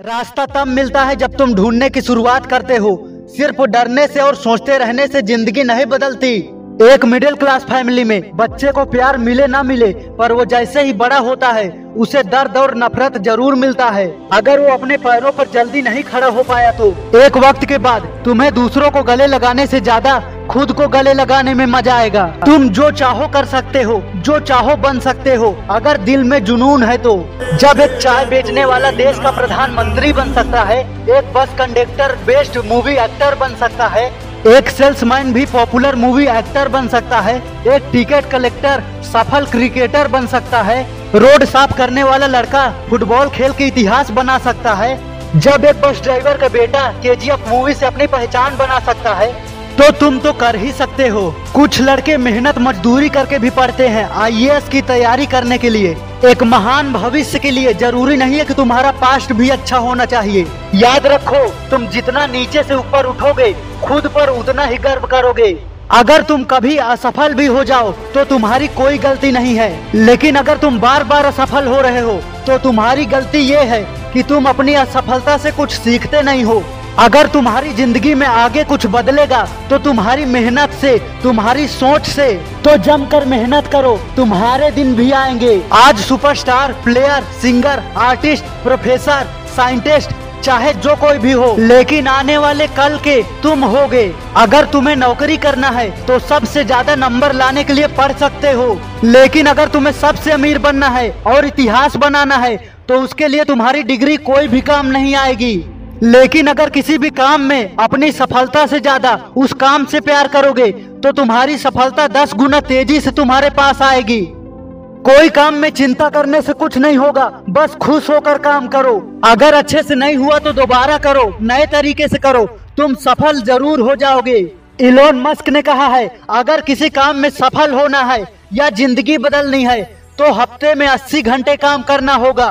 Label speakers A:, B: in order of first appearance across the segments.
A: रास्ता तब मिलता है जब तुम ढूँढने की शुरुआत करते हो। सिर्फ़ डरने से और सोचते रहने से ज़िंदगी नहीं बदलती। एक मिडिल क्लास फैमिली में बच्चे को प्यार मिले ना मिले, पर वो जैसे ही बड़ा होता है, उसे दर्द और नफरत ज़रूर मिलता है। अगर वो अपने पैरों पर जल्दी नहीं खड़ा हो पाया तो। एक वक्त के बाद तुम्हें दूसरों को गले लगाने से ज़्यादा खुद को गले लगाने में मज़ा आएगा। तुम जो चाहो कर सकते हो, जो चाहो बन सकते हो। अगर दिल में जुनून है तो। जब एक चाय बेचने वाला देश का प्रधानमंत्री बन सकता है, एक bus conductor best movie actor बन सकता है, एक सेल्समैन भी पॉपुलर मूवी एक्टर बन सकता है, एक टिकट कलेक्टर सफल क्रिकेटर बन सकता है, रोड साफ़ करने वाला लड़का फुटबॉल खेल के इतिहास बना सकता है, जब एक बस ड्राइवर का बेटा केजीएफ मूवी से अपनी पहचान बना सकता है तो तुम तो कर ही सकते हो। कुछ लड़के मेहनत मजदूरी करके भी पढ़ते हैं आईएएस की तैयारी करने के लिए। एक महान भविष्य के लिए ज़रूरी नहीं है कि तुम्हारा पास्ट भी अच्छा होना चाहिए। याद रखो, तुम जितना नीचे से ऊपर उठोगे, खुद पर उतना ही गर्व करोगे। अगर तुम कभी असफल भी हो जाओ तो तुम्हारी कोई गलती नहीं है। लेकिन अगर तुम बार बार असफल हो रहे हो तो तुम्हारी गलती ये है कि तुम अपनी असफलता से कुछ सीखते नहीं हो। अगर तुम्हारी ज़िंदगी में आगे कुछ बदलेगा तो तुम्हारी मेहनत से, तुम्हारी सोच से तो जमकर मेहनत करो, तुम्हारे दिन भी आएँगे। आज superstar player singer artist professor scientist चाहे जो कोई भी हो, लेकिन आने वाले कल के तुम होगे। अगर तुम्हें नौकरी करना है तो सबसे ज़्यादा नंबर लाने के लिए पढ़ सकते हो। लेकिन अगर तुम्हें सबसे अमीर बनना है और इतिहास बनाना है तो उसके लिए तुम्हारी डिग्री कोई भी काम नहीं आएगी। लेकिन अगर किसी भी काम में अपनी सफलता से ज़्यादा उस काम से प्यार करोगे तो तुम्हारी सफलता दस गुना तेज़ी से तुम्हारे पास आएगी। कोई काम में चिंता करने से कुछ नहीं होगा, बस खुश होकर काम करो। अगर अच्छे से नहीं हुआ तो दोबारा करो, नए तरीके से करो, तुम सफल ज़रूर हो जाओगे। इलोन मस्क ने कहा है, अगर किसी काम में सफल होना है या ज़िंदगी बदलनी है तो हफ़्ते में 80 घंटे काम करना होगा।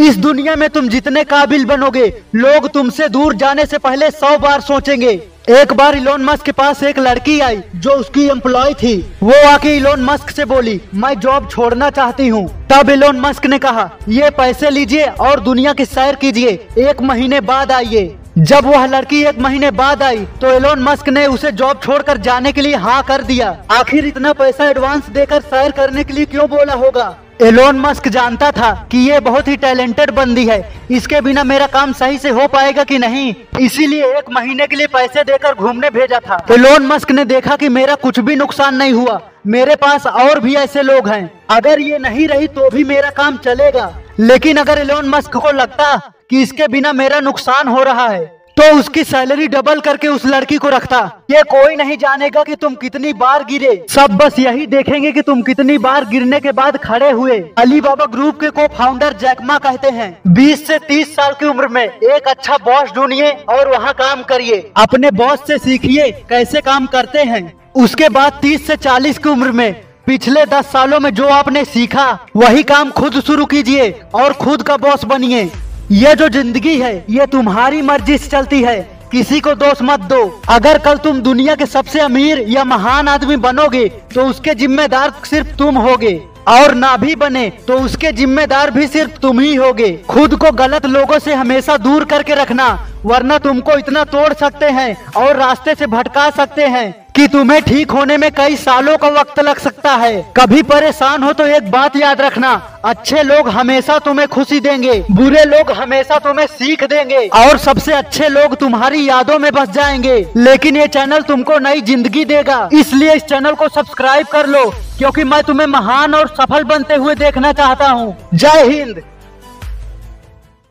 A: इस दुनिया में तुम जितने काबिल बनोगे, लोग तुमसे दूर जाने से पहले सौ बार सोचेंगे। एक बार इलोन मस्क के पास एक लड़की आई, जो उसकी एम्प्लॉय थी। वो आके इलोन मस्क से बोली, मैं जॉब छोड़ना चाहती हूँ। तब इलोन मस्क ने कहा, ये पैसे लीजिए और दुनिया की सैर कीजिए। एक महीने बाद आइए। जब वह लड़की एक महीने बाद आई तो एलोन मस्क ने उसे जॉब छोड़कर जाने के लिए हाँ कर दिया। आखिर इतना पैसा एडवांस देकर सैर करने के लिए क्यों बोला होगा? एलोन मस्क जानता था कि ये बहुत ही टैलेंटेड बंदी है। इसके बिना मेरा काम सही से हो पाएगा कि नहीं? इसीलिए एक महीने के लिए पैसे देकर घूमने भेजा था। एलोन मस्क ने देखा कि मेरा कुछ भी नुकसान नहीं हुआ। मेरे पास और भी ऐसे लोग हैं। अगर ये नहीं रही तो भी मेरा काम चलेगा। लेकिन अगर एलोन मस्क को लगता कि इसके बिना मेरा नुकसान हो रहा है तो उसकी सैलरी डबल करके उस लड़की को रखता। ये कोई नहीं जानेगा कि तुम कितनी बार गिरे। सब बस यही देखेंगे कि तुम कितनी बार गिरने के बाद खड़े हुए। अली बाबा ग्रुप के को फाउंडर जैकमा कहते हैं 20 से 30 साल की उम्र में एक अच्छा बॉस ढूंढिए और वहाँ काम करिए। अपने बॉस से सीखिए कैसे काम करते हैं। उसके बाद 30 से 40 की उम्र में पिछले 10 सालों में जो आपने सीखा, वही काम खुद शुरू कीजिए और खुद का बॉस बनिए। ये जो ज़िंदगी है, ये तुम्हारी मर्ज़ी से चलती है। किसी को दोष मत दो। अगर कल तुम दुनिया के सबसे अमीर या महान आदमी बनोगे तो उसके जिम्मेदार सिर्फ़ तुम होगे। और ना भी बने तो उसके जिम्मेदार भी सिर्फ़ तुम ही होगे। खुद को गलत लोगों से हमेशा दूर करके रखना, वरना तुमको इतना तोड़ सकते हैं और रास्ते से भटका सकते हैं। कि तुम्हें ठीक होने में कई सालों का वक्त लग सकता है। कभी परेशान हो तो एक बात याद रखना, अच्छे लोग हमेशा तुम्हें खुशी देंगे, बुरे लोग हमेशा तुम्हें सीख देंगे, और सबसे अच्छे लोग तुम्हारी यादों में बस जाएँगे। लेकिन ये चैनल तुमको नई ज़िंदगी देगा, इसलिए इस चैनल को सब्सक्राइब कर लो, क्योंकि मैं तुम्हें महान और सफल बनते हुए देखना चाहता हूँ। जय हिंद!